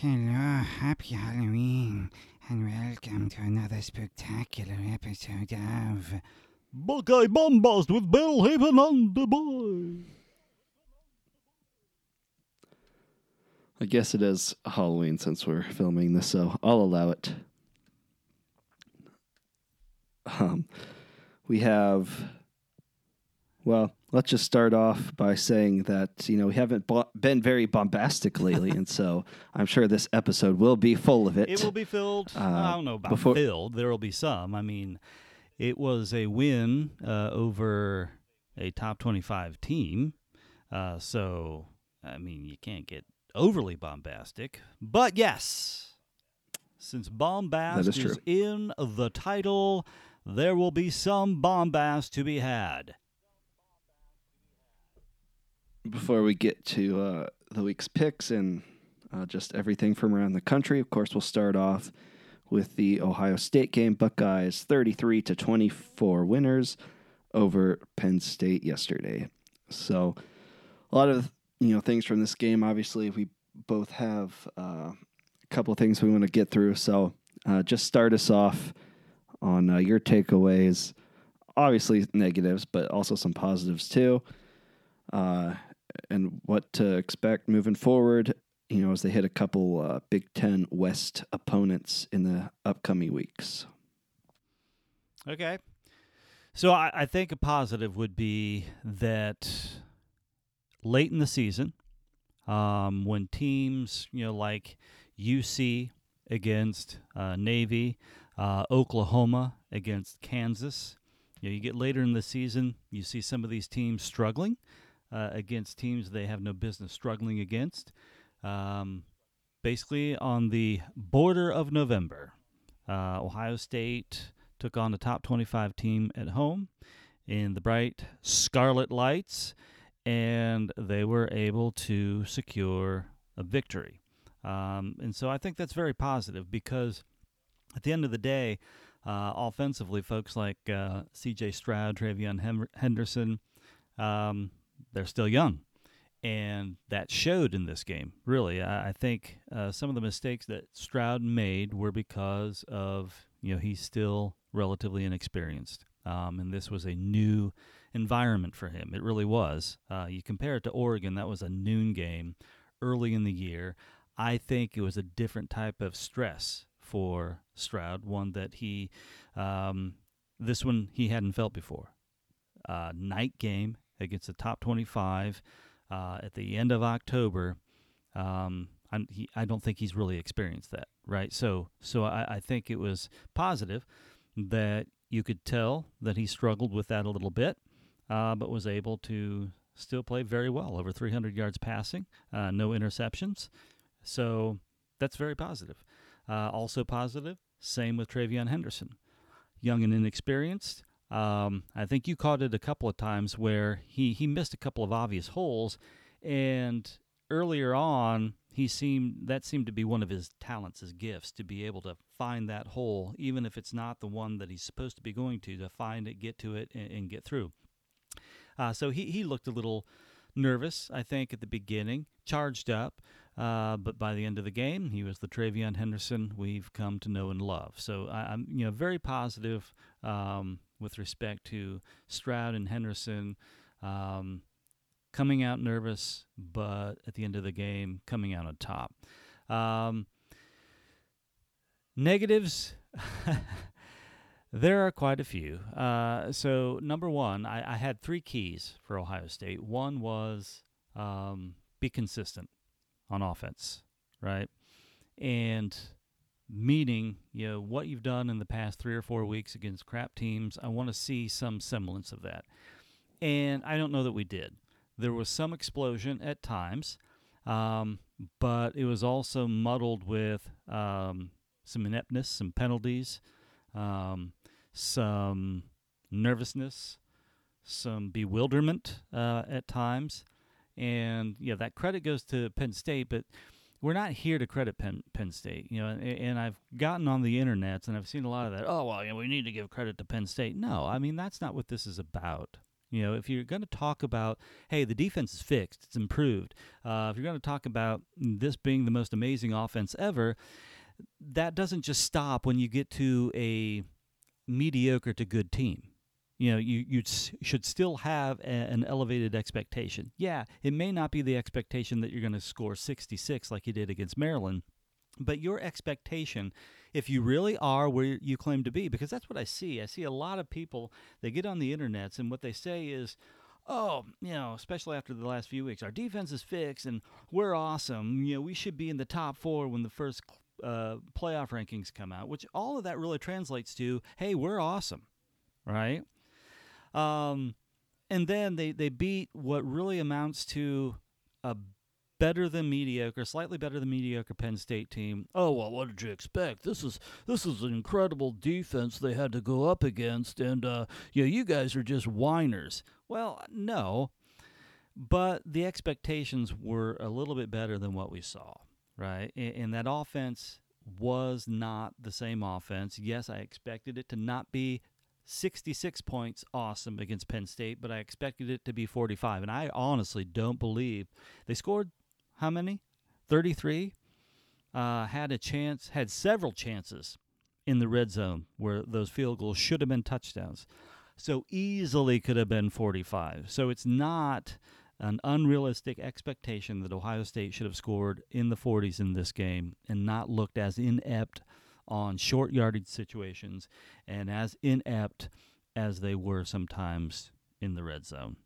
Hello, happy Halloween, and welcome to another spectacular episode of Buckeye Bombast with Bill Haven and the boy. I guess it is Halloween since we're filming this, so I'll allow it. Um, we have, well, let's just start off by saying that, you know, we haven't bo- been very bombastic lately, and so I'm sure this episode will be full of it. It will be filled. Uh, I don't know about before- filled. There will be some. I mean, it was a win uh, over a top 25 team. Uh, so, I mean, you can't get overly bombastic. But yes, since bombast is true. in the title, there will be some bombast to be had. Before we get to uh, the week's picks and uh, just everything from around the country, of course, we'll start off with the Ohio State game. Buckeyes 33 to 24 winners over Penn State yesterday. So a lot of you know things from this game. Obviously, we both have uh, a couple things we want to get through. So uh, just start us off on uh, your takeaways. Obviously negatives, but also some positives too. And what to expect moving forward. You know, as they hit a couple uh, Big Ten West opponents in the upcoming weeks. Okay. So I, I think a positive would be that late in the season, um, when teams, you know, like UC against uh, Navy, uh, Oklahoma against Kansas, you know, you get later in the season, you see some of these teams struggling uh, against teams they have no business struggling against. Um, basically, on the border of November, uh, Ohio State took on the top 25 team at home in the bright scarlet lights, and they were able to secure a victory. Um, and so I think that's very positive because at the end of the day, uh, offensively, folks like uh, C.J. Stroud, TreVeyon Henderson, um, they're still young. And that showed in this game, really. I, I think uh, some of the mistakes that Stroud made were because of, you know, he's still relatively inexperienced. Um, and this was a new environment for him. It really was. Uh, you compare it to Oregon, that was a noon game early in the year. I think it was a different type of stress for Stroud, one that he, um, this one he hadn't felt before. Uh, night game against the top 25 uh, at the end of October. Um, he, I don't think he's really experienced that, right? So, so I, I think it was positive that you could tell that he struggled with that a little bit, uh, but was able to still play very well, over 300 yards passing, uh, no interceptions. So that's very positive. Uh, also positive, same with TreVeyon Henderson, young and inexperienced. Um, I think you caught it a couple of times where he, he missed a couple of obvious holes, and earlier on he seemed that seemed to be one of his talents, his gifts, to be able to find that hole, even if it's not the one that he's supposed to be going to, to find it, get to it, and, and get through. Uh, so he, he looked a little nervous, I think, at the beginning, charged up, uh, but by the end of the game, he was the TreVeyon Henderson we've come to know and love. So I, I'm you know very positive um, with respect to Stroud and Henderson. Um, coming out nervous, but at the end of the game, coming out on top. Um, negatives, there are quite a few. Uh, so, number one, I, I had three keys for Ohio State. One was um, be consistent on offense, right? And meaning, you know, what you've done in the past three or four weeks against crap teams, I want to see some semblance of that. And I don't know that we did. There was some explosion at times, um, but it was also muddled with um, some ineptness, some penalties, um, some nervousness, some bewilderment uh, at times. And yeah, that credit goes to Penn State, but we're not here to credit Penn, Penn State, you know. And, and I've gotten on the internets and I've seen a lot of that. Oh well, you know, we need to give credit to Penn State. No, I mean that's not what this is about. You know, if you're going to talk about, hey, the defense is fixed, it's improved. Uh, if you're going to talk about this being the most amazing offense ever, that doesn't just stop when you get to a mediocre to good team. You know, you you should still have a, an elevated expectation. Yeah, it may not be the expectation that you're going to score 66 like you did against Maryland, but your expectation if you really are where you claim to be because that's what i see. I see a lot of people they get on the internets and what they say is oh you know especially after the last few weeks our defense is fixed and we're awesome. You know we should be in the top four when the first uh, playoff rankings come out which all of that really translates to hey we're awesome right um, and then they, they beat what really amounts to a better than mediocre, slightly better than mediocre Penn State team. Oh well, what did you expect? This is this is an incredible defense they had to go up against, and uh, yeah, you guys are just whiners. Well, no, but the expectations were a little bit better than what we saw, right? And, and that offense was not the same offense. Yes, I expected it to not be 66 points awesome against Penn State, but I expected it to be 45. And I honestly don't believe they scored how many? 33. Uh, had a chance, had several chances in the red zone where those field goals should have been touchdowns. So easily could have been 45. So it's not an unrealistic expectation that Ohio State should have scored in the 40s in this game and not looked as inept on short yardage situations and as inept as they were sometimes in the red zone.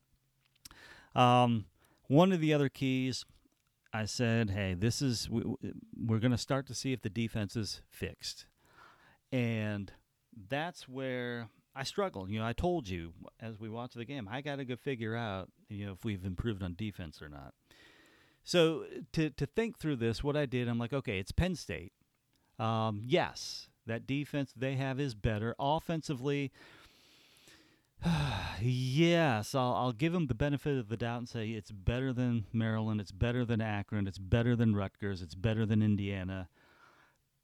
Um, one of the other keys I said, hey, this is, we, we're going to start to see if the defense is fixed. And that's where I struggled. You know, I told you as we watched the game, I got to go figure out, you know, if we've improved on defense or not. So to, to think through this, what I did, I'm like, okay, it's Penn State. Um, yes, that defense they have is better. Offensively, yes, I'll, I'll give them the benefit of the doubt and say it's better than Maryland, it's better than Akron, it's better than Rutgers, it's better than Indiana,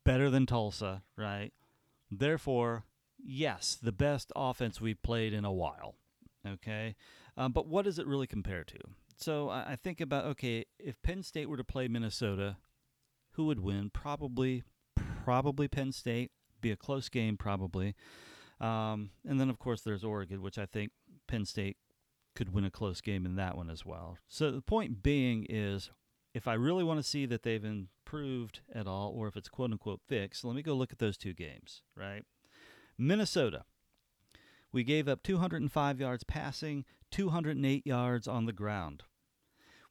better than Tulsa, right? Therefore, yes, the best offense we've played in a while. Okay, um, but what does it really compare to? So I, I think about okay, if Penn State were to play Minnesota, who would win? Probably, probably Penn State. Be a close game, probably. Um, and then, of course, there's Oregon, which I think Penn State could win a close game in that one as well. So the point being is if I really want to see that they've improved at all or if it's quote unquote fixed, let me go look at those two games, right? Minnesota. We gave up 205 yards passing, 208 yards on the ground.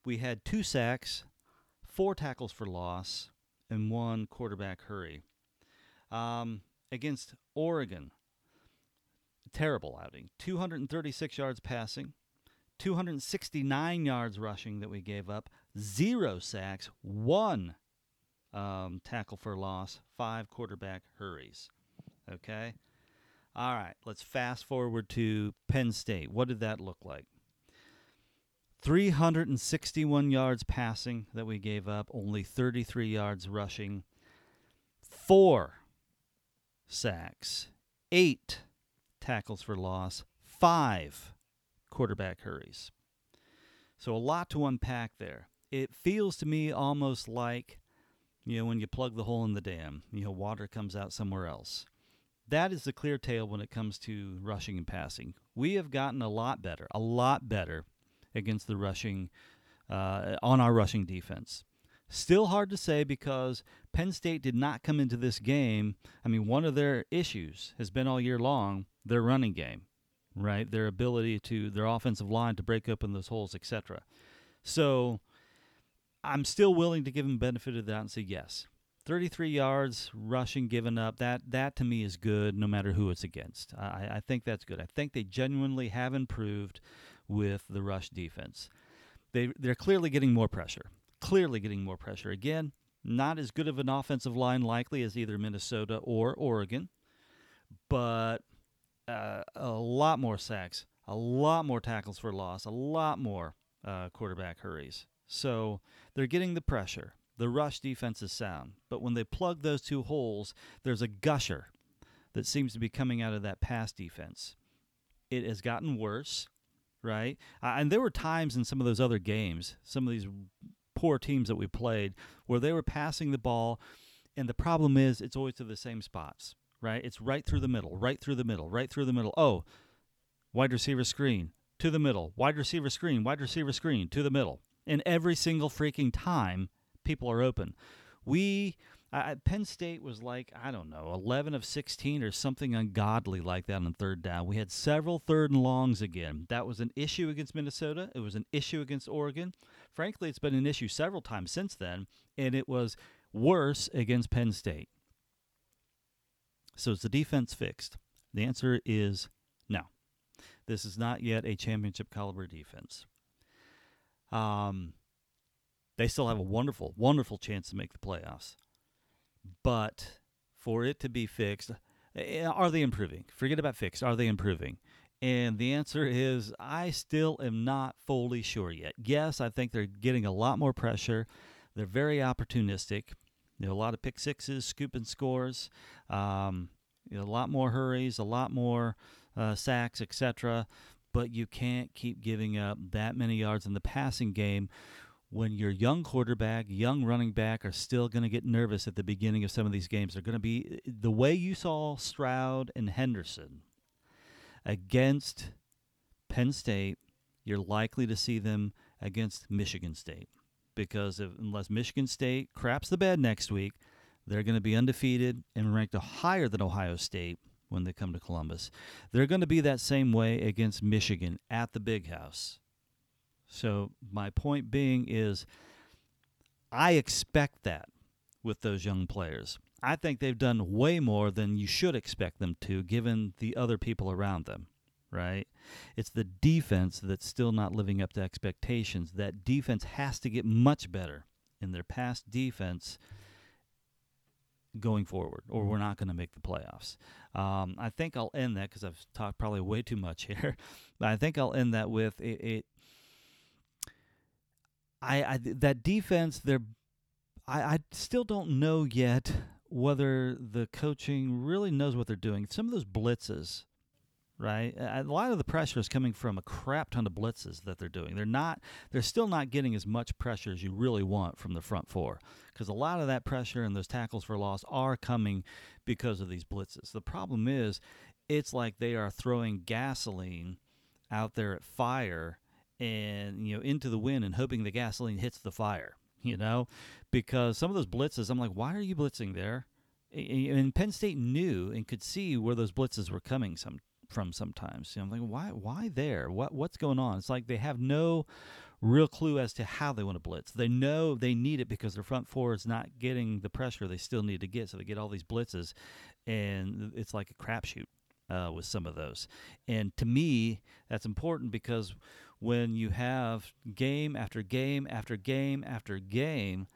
We had two sacks, four tackles for loss, and one quarterback hurry. Um, against Oregon, terrible outing. 236 yards passing, 269 yards rushing that we gave up, zero sacks, one um, tackle for loss, five quarterback hurries. Okay? All right, let's fast forward to Penn State. What did that look like? 361 yards passing that we gave up, only 33 yards rushing, four sacks, eight tackles for loss, five quarterback hurries. So a lot to unpack there. It feels to me almost like, you know, when you plug the hole in the dam, you know, water comes out somewhere else. That is the clear tale when it comes to rushing and passing. We have gotten a lot better, a lot better against the rushing, uh, on our rushing defense. Still hard to say because Penn State did not come into this game. I mean, one of their issues has been all year long their running game, right? Their ability to their offensive line to break open those holes, etc. So I'm still willing to give them benefit of the doubt and say yes. 33 yards rushing given up that that to me is good no matter who it's against I, I think that's good i think they genuinely have improved with the rush defense they, they're clearly getting more pressure clearly getting more pressure again not as good of an offensive line likely as either minnesota or oregon but uh, a lot more sacks, a lot more tackles for loss, a lot more uh, quarterback hurries. So they're getting the pressure. The rush defense is sound. But when they plug those two holes, there's a gusher that seems to be coming out of that pass defense. It has gotten worse. Right? Uh, and there were times in some of those other games, some of these poor teams that we played, where they were passing the ball, and the problem is it's always to the same spots, right? It's right through the middle, right through the middle, right through the middle. Oh, wide receiver screen to the middle, wide receiver screen, wide receiver screen to the middle. And every single freaking time, people are open. We Penn State was like, I don't know, 11 of 16 or something ungodly like that on third down. We had several third and longs again. That was an issue against Minnesota. It was an issue against Oregon. Frankly, it's been an issue several times since then, and it was worse against Penn State. So is the defense fixed? The answer is no. This is not yet a championship caliber defense. Um, they still have a wonderful, wonderful chance to make the playoffs. But for it to be fixed, eh, are they improving? Forget about fixed. Are they improving? And the answer is I still am not fully sure yet. Yes, I think they're getting a lot more pressure. They're very opportunistic. You know, a lot of pick sixes, scooping scores, um, you know, a lot more hurries, a lot more uh, sacks, etc. But you can't keep giving up that many yards in the passing game when your young quarterback, young running back are still going to get nervous at the beginning of some of these games. They're going to be the way you saw Stroud and Henderson against Penn State, you're likely to see them against Michigan State because if, unless Michigan State craps the bed next week, they're going to be undefeated and ranked higher than Ohio State when they come to Columbus. They're going to be that same way against Michigan at the Big House. So my point being is I expect that with those young players. I think they've done way more than you should expect them to given the other people around them, right? It's the defense that's still not living up to expectations. That defense has to get much better in their past defense going forward, or we're not going to make the playoffs. Um, I think I'll end that because I've talked probably way too much here. but I think I'll end that with it, it I, I that defense, they're I, I still don't know yet whether the coaching really knows what they're doing. Some of those blitzes, right? A lot of the pressure is coming from a crap ton of blitzes that they're doing. They're not. They're still not getting as much pressure as you really want from the front four because a lot of that pressure and those tackles for loss are coming because of these blitzes. The problem is, it's like they are throwing gasoline out there at fire and you know into the wind and hoping the gasoline hits the fire you know? Because some of those blitzes i'm like why are you blitzing there? And penn state knew and could see where those blitzes were coming some from sometimes. You know, i'm like why why there? What what's going on? It's like they have no real clue as to how they want to blitz. They know they need it because their front four is not getting the pressure they still need to get so they get all these blitzes and it's like a crapshoot uh, with some of those. And to me that's important because when you have game after game after game after game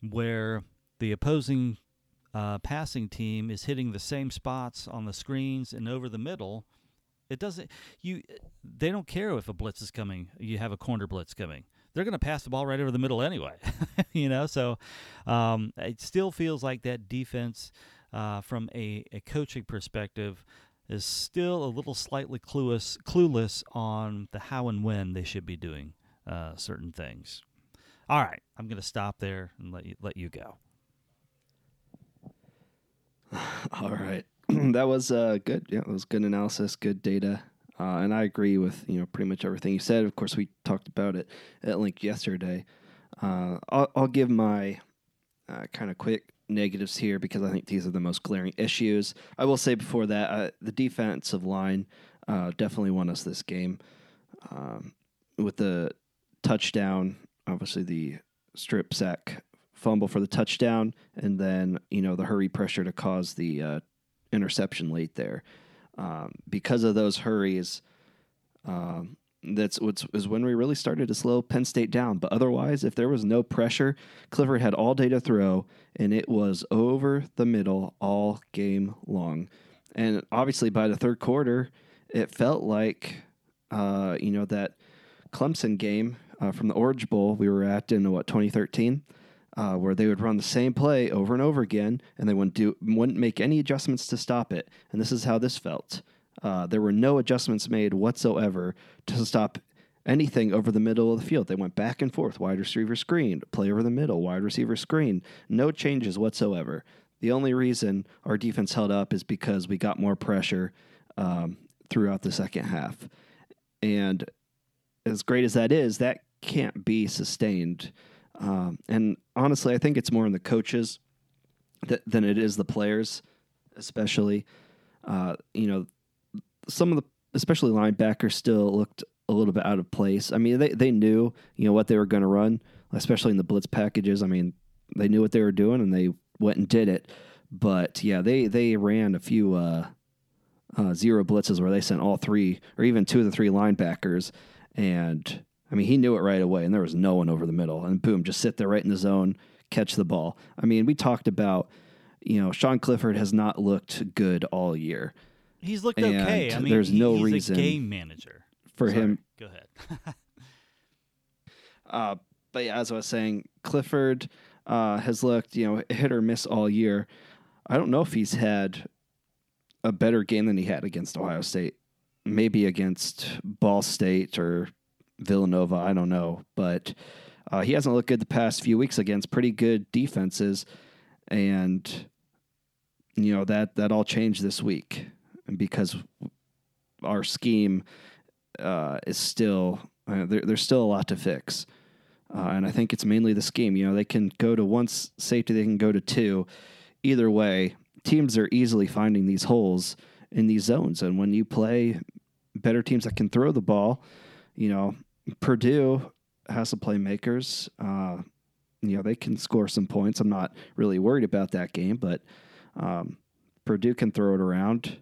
where the opposing uh, passing team is hitting the same spots on the screens and over the middle. It doesn't you they don't care if a blitz is coming. You have a corner blitz coming. They're going to pass the ball right over the middle anyway. you know, so um, it still feels like that defense uh, from a, a coaching perspective is still a little slightly clueless, clueless on the how and when they should be doing uh, certain things. All right, I'm going to stop there and let you let you go. All right, that was uh, good. Yeah, it was good analysis, good data, uh, and I agree with you know pretty much everything you said. Of course, we talked about it at length yesterday. Uh, I'll, I'll, give my uh, kind of quick negatives here because I think these are the most glaring issues. I will say before that, uh, the defensive line uh, definitely won us this game um, with the touchdown. Obviously, the strip sack fumble for the touchdown, and then you know the hurry pressure to cause the uh, interception late there. Um, because of those hurries, um, that's what's is when we really started to slow Penn State down. But otherwise, if there was no pressure, Clifford had all day to throw, and it was over the middle all game long. And obviously, by the third quarter, it felt like, uh, you know, that Clemson game uh, from the Orange Bowl we were at in what 2013. Uh, where they would run the same play over and over again, and they wouldn't do wouldn't make any adjustments to stop it. And this is how this felt. Uh, there were no adjustments made whatsoever to stop anything over the middle of the field. They went back and forth, wide receiver screen, play over the middle, wide receiver screen. No changes whatsoever. The only reason our defense held up is because we got more pressure um, throughout the second half. And as great as that is, that can't be sustained. Um, and honestly, I think it's more in the coaches th- than it is the players, especially. Uh, you know, some of the, especially linebackers, still looked a little bit out of place. I mean, they, they knew, you know, what they were going to run, especially in the blitz packages. I mean, they knew what they were doing and they went and did it. But yeah, they they ran a few uh, uh, zero blitzes where they sent all three or even two of the three linebackers, and I mean he knew it right away, and there was no one over the middle, and boom, just sit there right in the zone, catch the ball. I mean, we talked about, you know, Sean Clifford has not looked good all year. He's looked And okay. I mean, there's he- no he's reason a game manager for Sorry, him Go ahead. Uh, but yeah, as I was saying, Clifford uh, has looked, you know, hit or miss all year. I don't know if he's had a better game than he had against Ohio State. Maybe against Ball State or Villanova. I don't know, but uh, he hasn't looked good the past few weeks against pretty good defenses, and you know that that all changed this week because our scheme uh, is still uh, there, there's still a lot to fix. Uh, and I think it's mainly the scheme. You know, they can go to one safety, they can go to two. Either way, teams are easily finding these holes in these zones. And when you play better teams that can throw the ball, you know, Purdue has some playmakers. Uh, you know, they can score some points. I'm not really worried about that game, but um, Purdue can throw it around.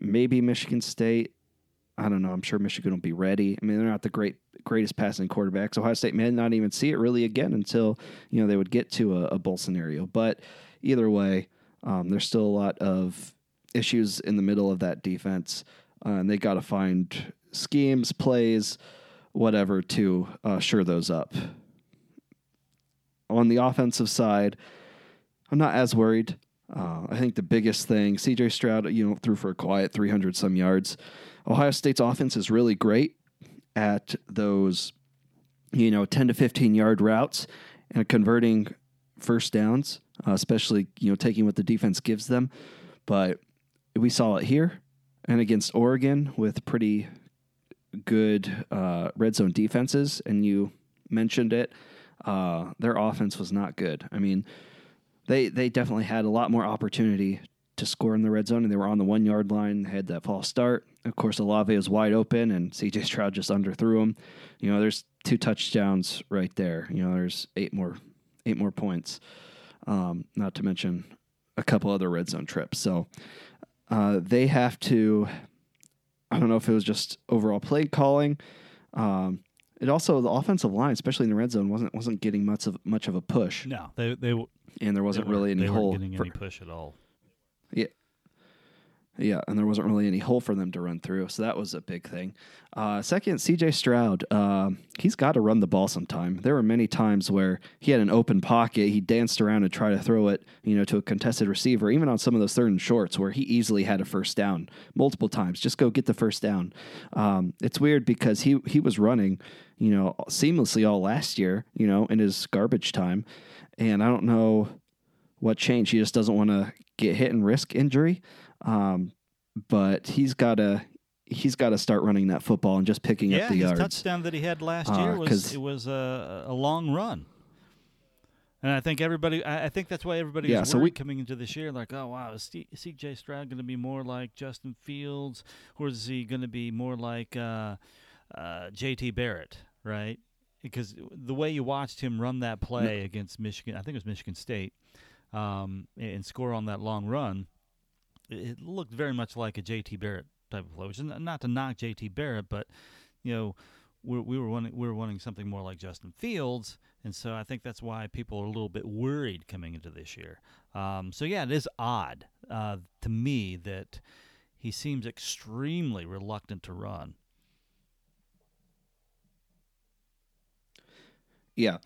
Maybe Michigan State. I don't know. I'm sure Michigan will be ready. I mean, they're not the great greatest passing quarterbacks. Ohio State may not even see it really again until you know they would get to a, a bowl scenario. But either way, um, there's still a lot of issues in the middle of that defense, uh, and they got to find schemes, plays, whatever to uh, shore those up. On the offensive side, I'm not as worried. Uh, I think the biggest thing, CJ Stroud, you know, threw for a quiet 300 some yards. Ohio State's offense is really great at those, you know, 10 to 15 yard routes and converting first downs, uh, especially, you know, taking what the defense gives them. But we saw it here and against Oregon with pretty good uh, red zone defenses. And you mentioned it. Uh, their offense was not good. I mean, they they definitely had a lot more opportunity to score in the red zone, and they were on the one yard line. Had that false start. Of course, Olave was wide open, and CJ Stroud just underthrew him. You know, there's two touchdowns right there. You know, there's eight more eight more points. Um, not to mention a couple other red zone trips. So uh, they have to. I don't know if it was just overall play calling. Um, it also the offensive line, especially in the red zone, wasn't wasn't getting much of much of a push, No, they they and there wasn't really any they hole. getting for- any push at all. Yeah, yeah, and there wasn't really any hole for them to run through, so that was a big thing. Uh, second, C.J. Stroud, um, he's got to run the ball sometime. There were many times where he had an open pocket, he danced around and tried to throw it, you know, to a contested receiver. Even on some of those third and shorts, where he easily had a first down multiple times. Just go get the first down. Um, it's weird because he he was running, you know, seamlessly all last year, you know, in his garbage time, and I don't know what changed. He just doesn't want to get hit and risk injury. Um, but he's got to he's got to start running that football and just picking yeah, up the his yards. touchdown that he had last Uh, year was it was a, a long run. And I think everybody, I I think that's why everybody Yeah, was so worried we- coming into this year. Like, oh wow, is C- C.J. Stroud going to be more like Justin Fields, or is he going to be more like uh, uh, J.T. Barrett? Right? Because the way you watched him run that play against Michigan, I think it was Michigan State, um, and score on that long run, it, it looked very much like a J.T. Barrett type of play. Which is not to knock J.T. Barrett, but you know, we we were wanting we were wanting something more like Justin Fields, and so I think that's why people are a little bit worried coming into this year. Um, so yeah, it is odd uh, to me that he seems extremely reluctant to run. Yeah.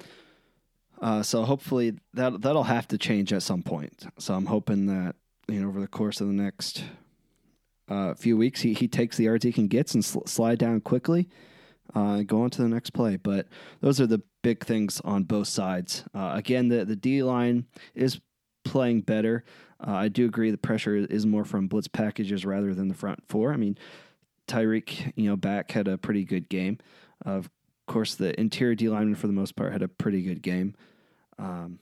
Uh, so hopefully that that'll have to change at some point. So I'm hoping that you know over the course of the next uh, few weeks, he, he takes the yards he can get and sl- slide down quickly, uh, go on to the next play. But those are the big things on both sides. Uh, again, the, the D line is playing better. Uh, I do agree the pressure is more from blitz packages rather than the front four. I mean, Tyreek, you know, back had a pretty good game. Of course, the interior D lineman for the most part had a pretty good game. Um,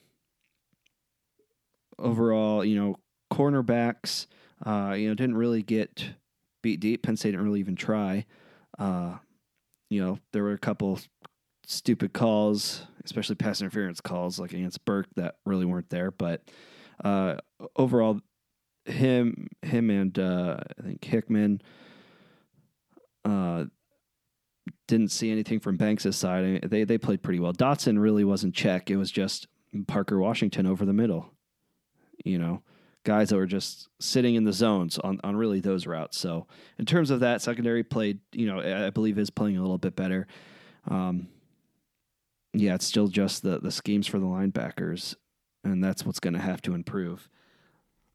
overall, you know, cornerbacks, uh, you know, didn't really get beat deep. Penn State didn't really even try. Uh, you know, there were a couple stupid calls, especially pass interference calls, like against Burke, that really weren't there. But uh, overall, him, him, and uh, I think Hickman uh, didn't see anything from Banks' side. I mean, they they played pretty well. Dotson really wasn't check. It was just Parker Washington over the middle. You know, guys that were just sitting in the zones on, on really those routes. So in terms of that, secondary played, you know, I believe is playing a little bit better. Um, yeah, it's still just the the schemes for the linebackers, and that's what's going to have to improve,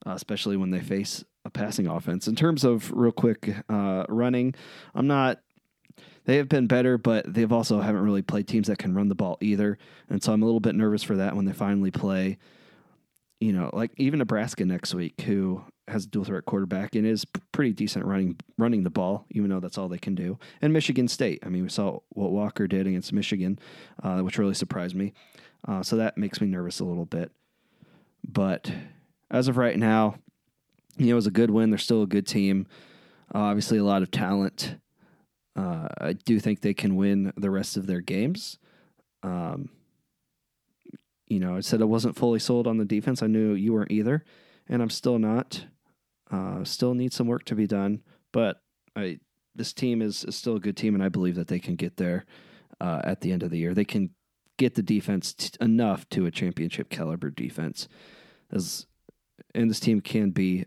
uh, especially when they face a passing offense. In terms of real quick uh, running, I'm not. They have been better, but they've also haven't really played teams that can run the ball either, and so I'm a little bit nervous for that when they finally play. You know, like even Nebraska next week, who has a dual threat quarterback and is pretty decent running running the ball, even though that's all they can do. And Michigan State, I mean, we saw what Walker did against Michigan, uh, which really surprised me. Uh, so that makes me nervous a little bit. But as of right now, you know, it was a good win. They're still a good team. Uh, obviously, a lot of talent. Uh, I do think they can win the rest of their games. Um, you know, I said I wasn't fully sold on the defense. I knew you weren't either, and I'm still not. Uh, still need some work to be done, but I this team is, is still a good team, and I believe that they can get there uh, at the end of the year. They can get the defense t- enough to a championship caliber defense, as and this team can be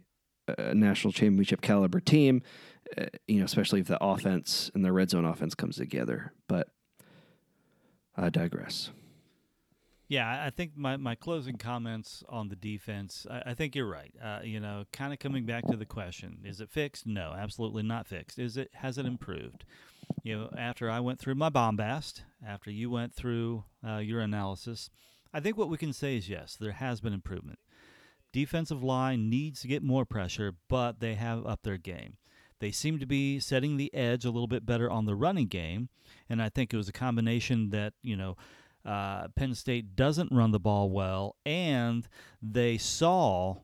a national championship caliber team. Uh, you know, especially if the offense and the red zone offense comes together. But I digress. Yeah, I- think my, my closing comments on the defense, I, I think you're right. Uh, you know, kind of coming back to the question, is it fixed? No, absolutely not fixed. Is it has it improved? You know, after I went through my bombast, after you went through uh, your analysis, I think what we can say is yes, there has been improvement. Defensive line needs to get more pressure, but they have up their game. They seem to be setting the edge a little bit better on the running game, and I think it was a combination that you know uh, Penn State doesn't run the ball well, and they saw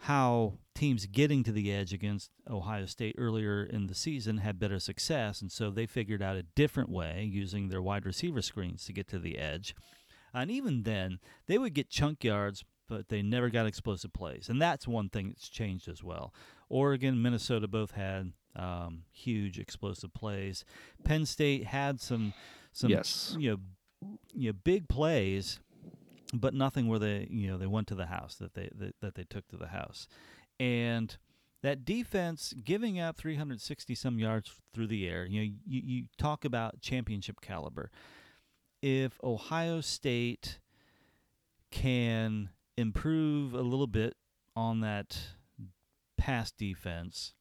how teams getting to the edge against Ohio State earlier in the season had better success, and so they figured out a different way using their wide receiver screens to get to the edge. And even then, they would get chunk yards, but they never got explosive plays, and that's one thing that's changed as well. Oregon, Minnesota both had um, huge explosive plays. Penn State had some some Yes. you know you know big plays, but nothing where they you know they went to the house that they that, that they took to the house, and that defense giving up 360 some yards through the air. You know you, you talk about championship caliber. If Ohio State can improve a little bit on that pass defense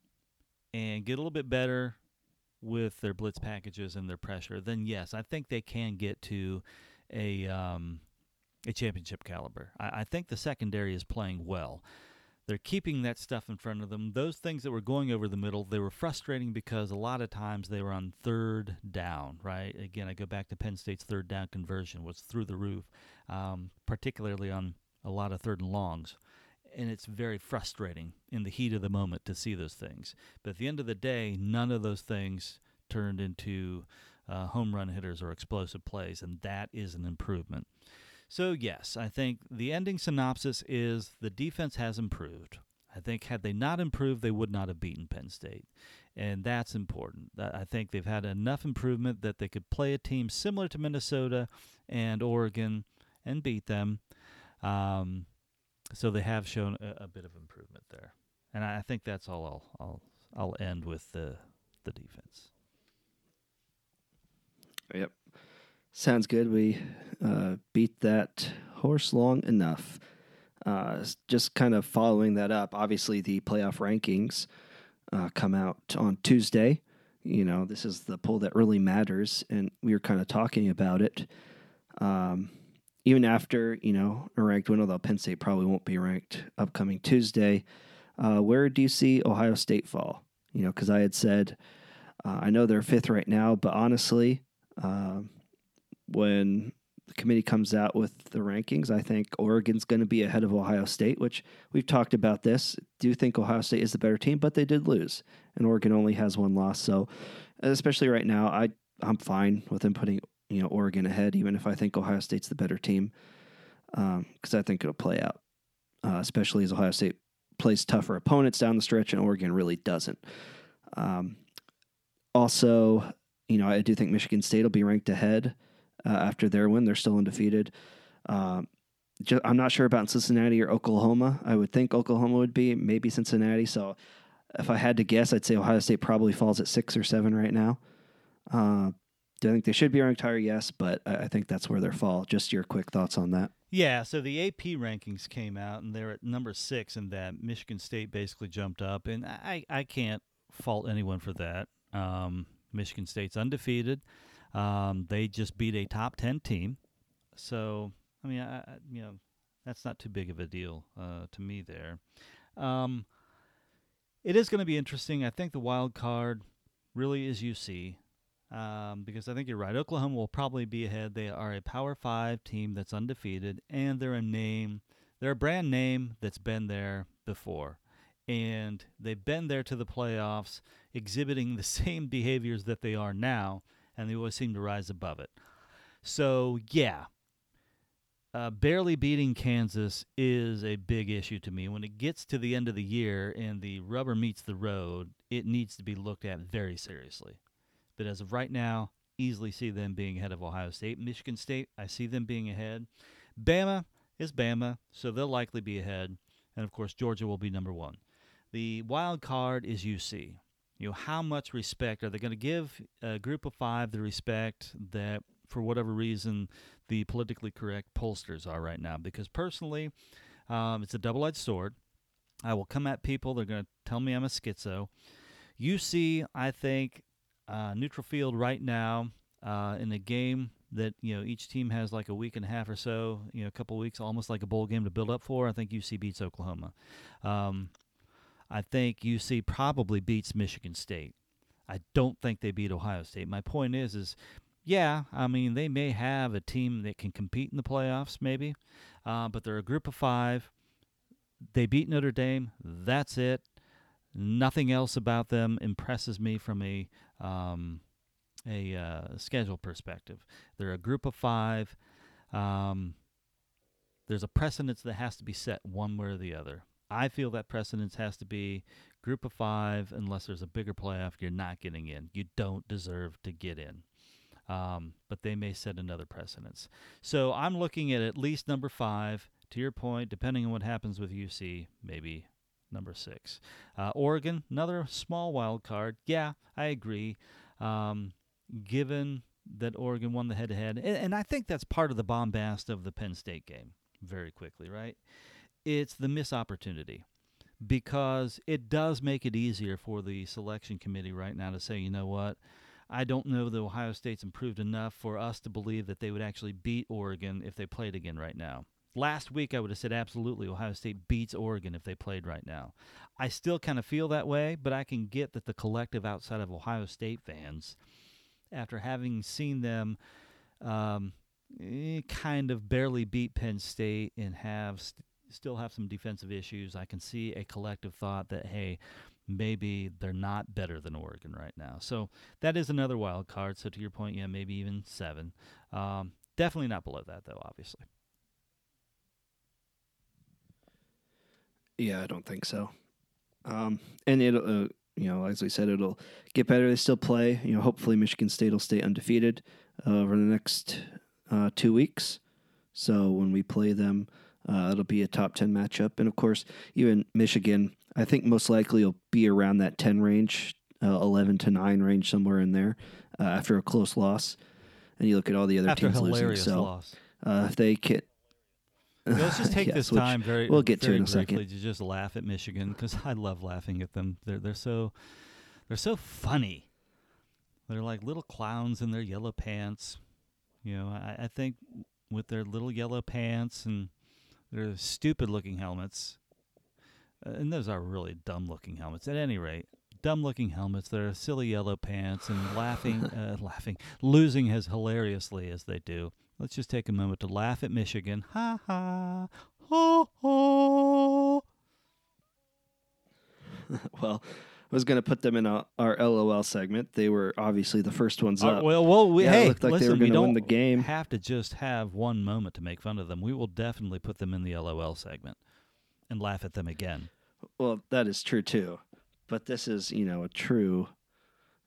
and get a little bit better with their blitz packages and their pressure, then yes, I think they can get to a um, a championship caliber. I, I think the secondary is playing well. They're keeping that stuff in front of them. Those things that were going over the middle, they were frustrating because a lot of times they were on third down, right? Again, I go back to Penn State's third down conversion was through the roof, um, particularly on a lot of third and longs and it's very frustrating in the heat of the moment to see those things. But at the end of the day, none of those things turned into uh, home run hitters or explosive plays, and that is an improvement. So, yes, I think the ending synopsis is the defense has improved. I think had they not improved, they would not have beaten Penn State. And that's important. I think they've had enough improvement that they could play a team similar to Minnesota and Oregon and beat them. Um, so they have shown a, a, bit of improvement there, and I think that's all I'll I'll, I'll end with the the defense. Yep, sounds good. We uh, beat that horse long enough. Uh, just kind of following that up, obviously the playoff rankings uh, come out on Tuesday. You know, this is the poll that really matters, and we were kind of talking about it. Um, even after you know a ranked win, although Penn State probably won't be ranked upcoming Tuesday, uh, where do you see Ohio State fall? You know, because I had said uh, I know they're fifth right now, but honestly, um, when the committee comes out with the rankings, I think Oregon's going to be ahead of Ohio State, which we've talked about this. Do think Ohio State is the better team, but they did lose, and Oregon only has one loss. So, especially right now, I I'm fine with them putting you know Oregon ahead, even if I think Ohio State's the better team, because um, I think it'll play out, uh, especially as Ohio State plays tougher opponents down the stretch, and Oregon really doesn't. Um, also, you know, I do think Michigan State will be ranked ahead uh, after their win. They're still undefeated. Um, just, I'm not sure about Cincinnati or Oklahoma. I would think Oklahoma would be, maybe Cincinnati. So if I had to guess, I'd say Ohio State probably falls at six or seven right now. Uh, do I think they should be ranked higher? Yes, but I, think that's where they fall. Just your quick thoughts on that. Yeah, so the AP rankings came out, and they're at number six, and that Michigan State basically jumped up, and I, I can't fault anyone for that. Um, Michigan State's undefeated. Um, they just beat a top ten team, so I mean, I, you know, that's not too big of a deal uh, to me there. Um, it is going to be interesting. I think the wild card really is UC. Um, because I think you're right. Oklahoma will probably be ahead. They are a Power Five team that's undefeated, and they're a name, they're a brand name that's been there before, and they've been there to the playoffs, exhibiting the same behaviors that they are now, and they always seem to rise above it. So yeah, uh, barely beating Kansas is a big issue to me. When it gets to the end of the year and the rubber meets the road, it needs to be looked at very seriously. But as of right now, easily see them being ahead of Ohio State. Michigan State, I see them being ahead. Bama is Bama, so they'll likely be ahead. And of course, Georgia will be number one. The wild card is UC. You know, how much respect are they going to give a group of five the respect that, for whatever reason, the politically correct pollsters are right now? Because personally, um, it's a double edged sword. I will come at people, they're going to tell me I'm a schizo. UC, I think, uh, neutral field right now uh, in a game that you know each team has like a week and a half or so, you know, a couple weeks, almost like a bowl game to build up for. I think UC beats Oklahoma. Um, I think UC probably beats Michigan State. I don't think they beat Ohio State. My point is, is yeah, I mean they may have a team that can compete in the playoffs, maybe, uh, but they're a group of five. They beat Notre Dame. That's it. Nothing else about them impresses me from a um, a uh, schedule perspective. They're a group of five. Um, there's a precedence that has to be set one way or the other. I feel that precedence has to be group of five, unless there's a bigger playoff, you're not getting in. You don't deserve to get in. Um, but they may set another precedence. So I'm looking at at least number five. To your point, depending on what happens with UC, maybe number six. Uh, Oregon, another small wild card. Yeah, I agree. Um, given that Oregon won the head to head, and I think that's part of the bombast of the Penn State game, very quickly, right? It's the miss opportunity because it does make it easier for the selection committee right now to say, you know what? I don't know that Ohio State's improved enough for us to believe that they would actually beat Oregon if they played again right now. Last week, I would have said absolutely Ohio State beats Oregon if they played right now. I still kind of feel that way, but I can get that the collective outside of Ohio State fans, after having seen them um, eh, kind of barely beat Penn State and have st- still have some defensive issues, I can see a collective thought that, hey, maybe they're not better than Oregon right now. So that is another wild card. So to your point, yeah, maybe even seven. Um, definitely not below that, though, obviously. Yeah, I don't think so. Um, and it, uh, you know, as I said, it'll get better. They still play. You know, hopefully Michigan State will stay undefeated uh, over the next uh, two weeks. So when we play them, uh, it'll be a top ten matchup. And of course, even Michigan, I think most likely will be around that ten range, uh, eleven to nine range, somewhere in there, uh, after a close loss. And you look at all the other after teams losing. So if they get Let's just take Yes, this time very we'll get to very in a second. to just laugh at Michigan because I love laughing at them. They're they're so they're so funny. They're like little clowns in their yellow pants. You know, I, I think with their little yellow pants and their stupid looking helmets, uh, and those are really dumb looking helmets. At any rate, dumb looking helmets. Their silly yellow pants and laughing, uh, laughing, losing as hilariously as they do. Let's just take a moment to laugh at Michigan. Ha ha. Ho ho. well, I was going to put them in a, our LOL segment. They were obviously the first ones Uh, up. well, well, we, Yeah, it hey, looked like they listen, were we don't win the game. have to just have one moment to make fun of them. We will definitely put them in the LOL segment and laugh at them again. Well, that is true too. But this is, you know, a true,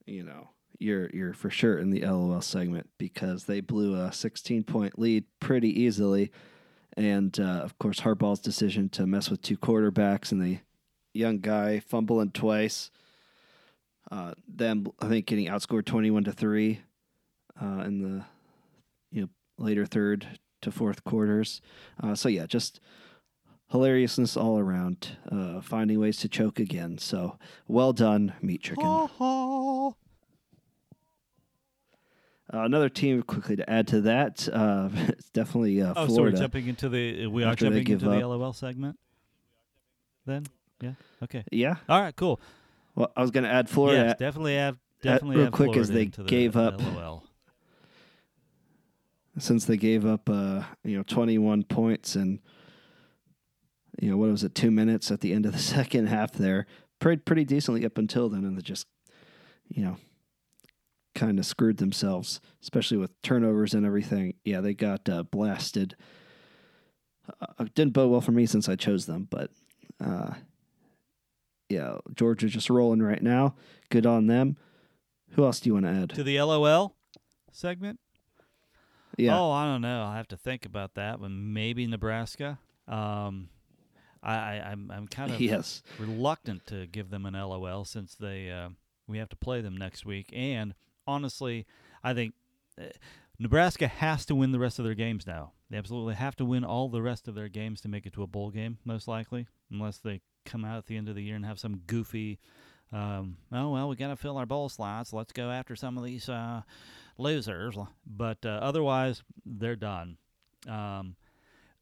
you know, you're you're for sure in the LOL segment because they blew a 16 point lead pretty easily, and uh, of course Harbaugh's decision to mess with two quarterbacks and the young guy fumbling twice. Uh, them, I think, getting outscored 21 to three uh, in the you know later third to fourth quarters. Uh, so yeah, just hilariousness all around, uh, finding ways to choke again. So well done, Meat Chicken. ho. Uh, another team quickly to add to that. Uh, it's definitely uh, Oh, so we're jumping into the we are jumping into the. LOL segment. Then, yeah, okay, yeah. all right, cool. Well, I was going to add Florida. Yes, definitely have definitely add real have quick as they the gave up- LOL. since they gave up uh, you know 21 points and you know what was it 2 minutes at the end of the second half there played pretty decently up until then and they just you know kind of screwed themselves especially with turnovers and everything yeah they got uh, blasted uh, didn't bode well for me since I chose them but uh, yeah Georgia just rolling right now good on them who else do you want to add to the LOL segment. yeah Oh, I don't know. I have to think about that. But maybe Nebraska. Um, I, I I'm I'm kind of yes reluctant to give them an LOL since they uh, we have to play them next week. And honestly, I think uh, Nebraska has to win the rest of their games now. They absolutely have to win all the rest of their games to make it to a bowl game, most likely, unless they come out at the end of the year and have some goofy. Um, oh well, we got to fill our bowl slots. Let's go after some of these uh, losers. But uh, otherwise, they're done. Um,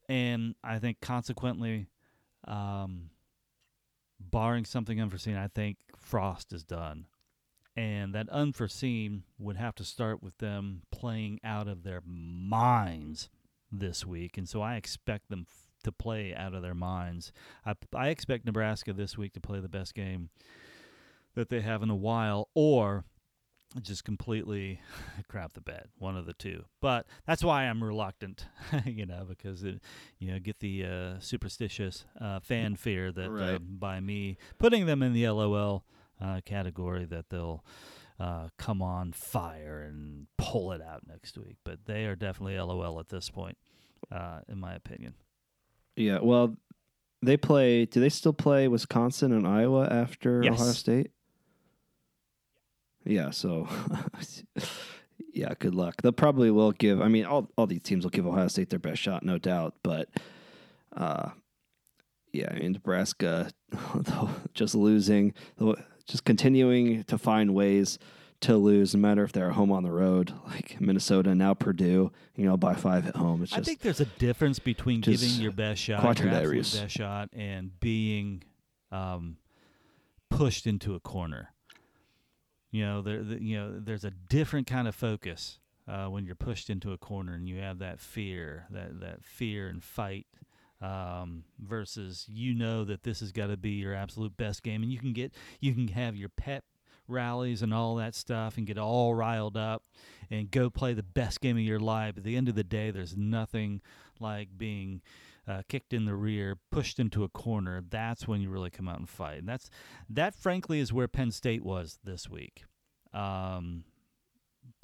and I think consequently, um, barring something unforeseen, I think Frost is done. And that unforeseen would have to start with them playing out of their minds this week. And so I expect them f- to play out of their minds. I, I expect Nebraska this week to play the best game that they have in a while, or just completely crap the bed, one of the two. But that's why I'm reluctant, you know, because it, you know, get the uh, superstitious uh, fear that uh, by me putting them in the LOL uh, category that they'll uh, come on fire and pull it out next week. But they are definitely LOL at this point, uh, in my opinion. Yeah, well, they play. Do they still play Wisconsin and Iowa after Yes. Ohio State? Yeah. So, yeah. Good luck. They'll probably will give. I mean, all all these teams will give Ohio State their best shot, no doubt. But, uh, yeah. I mean, Nebraska, though, just losing, just continuing to find ways to lose, no matter if they're home on the road, like Minnesota now Purdue. You know, by five at home. It's just, I think there's a difference between giving your best shot, your best shot, and being um, pushed into a corner. You know, there, the, you know, there's a different kind of focus uh, when you're pushed into a corner and you have that fear, that that fear and fight, um, versus you know that this has got to be your absolute best game, and you can get, you can have your pep rallies and all that stuff and get all riled up and go play the best game of your life. At the end of the day, there's nothing like being uh, kicked in the rear, pushed into a corner. That's when you really come out and fight. And that's that, frankly, is where Penn State was this week. Um,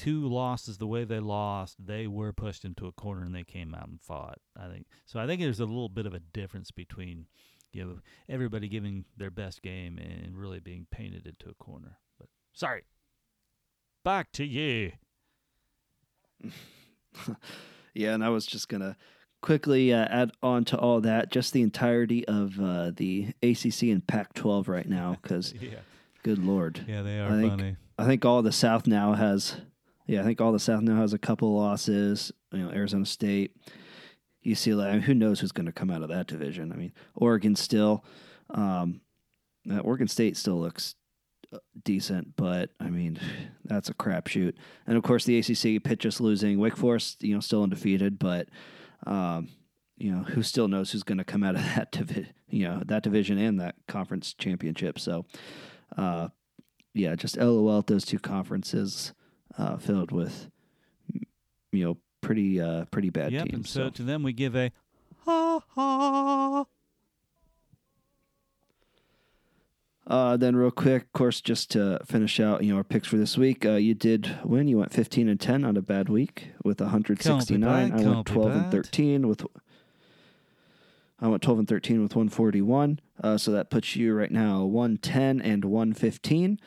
two losses the way they lost, they were pushed into a corner and they came out and fought. I think so. I think there's a little bit of a difference between you know everybody giving their best game and really being painted into a corner. But sorry, back to you. Yeah, and I was just gonna quickly uh, add on to all that, just the entirety of uh, the ACC and Pac-12 right now, because Yeah. good lord, Yeah, they are I think- funny. I think all the South now has, yeah, I think all the South now has a couple losses. You know, Arizona State, UCLA. I mean, who knows who's going to come out of that division? I mean, Oregon still, um, uh, Oregon State still looks uh, decent, but I mean, that's a crapshoot. And of course, the ACC Pitt just losing. Wake Forest, you know, still undefeated, but um, you know, who still knows who's going to come out of that divi- you know, that division and that conference championship. So, uh, yeah, just LOL at those two conferences uh, filled with, you know, pretty uh, pretty bad Yep. teams. And so so. to them we give a ha ha. Uh, then real quick, of course, just to finish out, you know, our picks for this week. Uh, you did win. You went 15 and 10 on a bad week with 169. I went 12 and 13 with. I went 12 and 13 with 141. Uh, so that puts you right now 110 and 115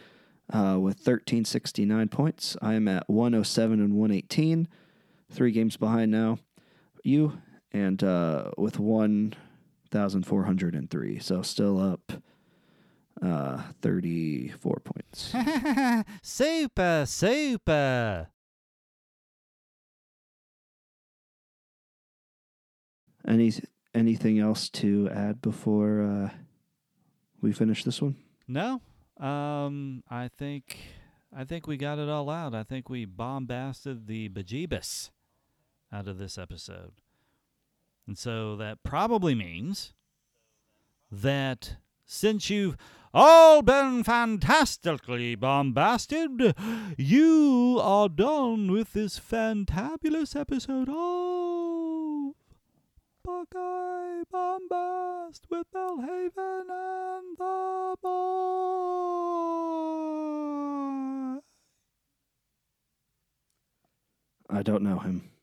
uh, with 1369 points. I am at 107 and 118, three games behind now. You and uh, with 1,403. So still up uh, 34 points. super, super. Any anything else to add before uh, we finish this one? No, um, I think I think we got it all out. I think we bombasted the bejeebus out of this episode, and so that probably means that since you've all been fantastically bombasted, you are done with this fantabulous episode of Buckeye Bombast with Belhaven and the boy. I don't know him.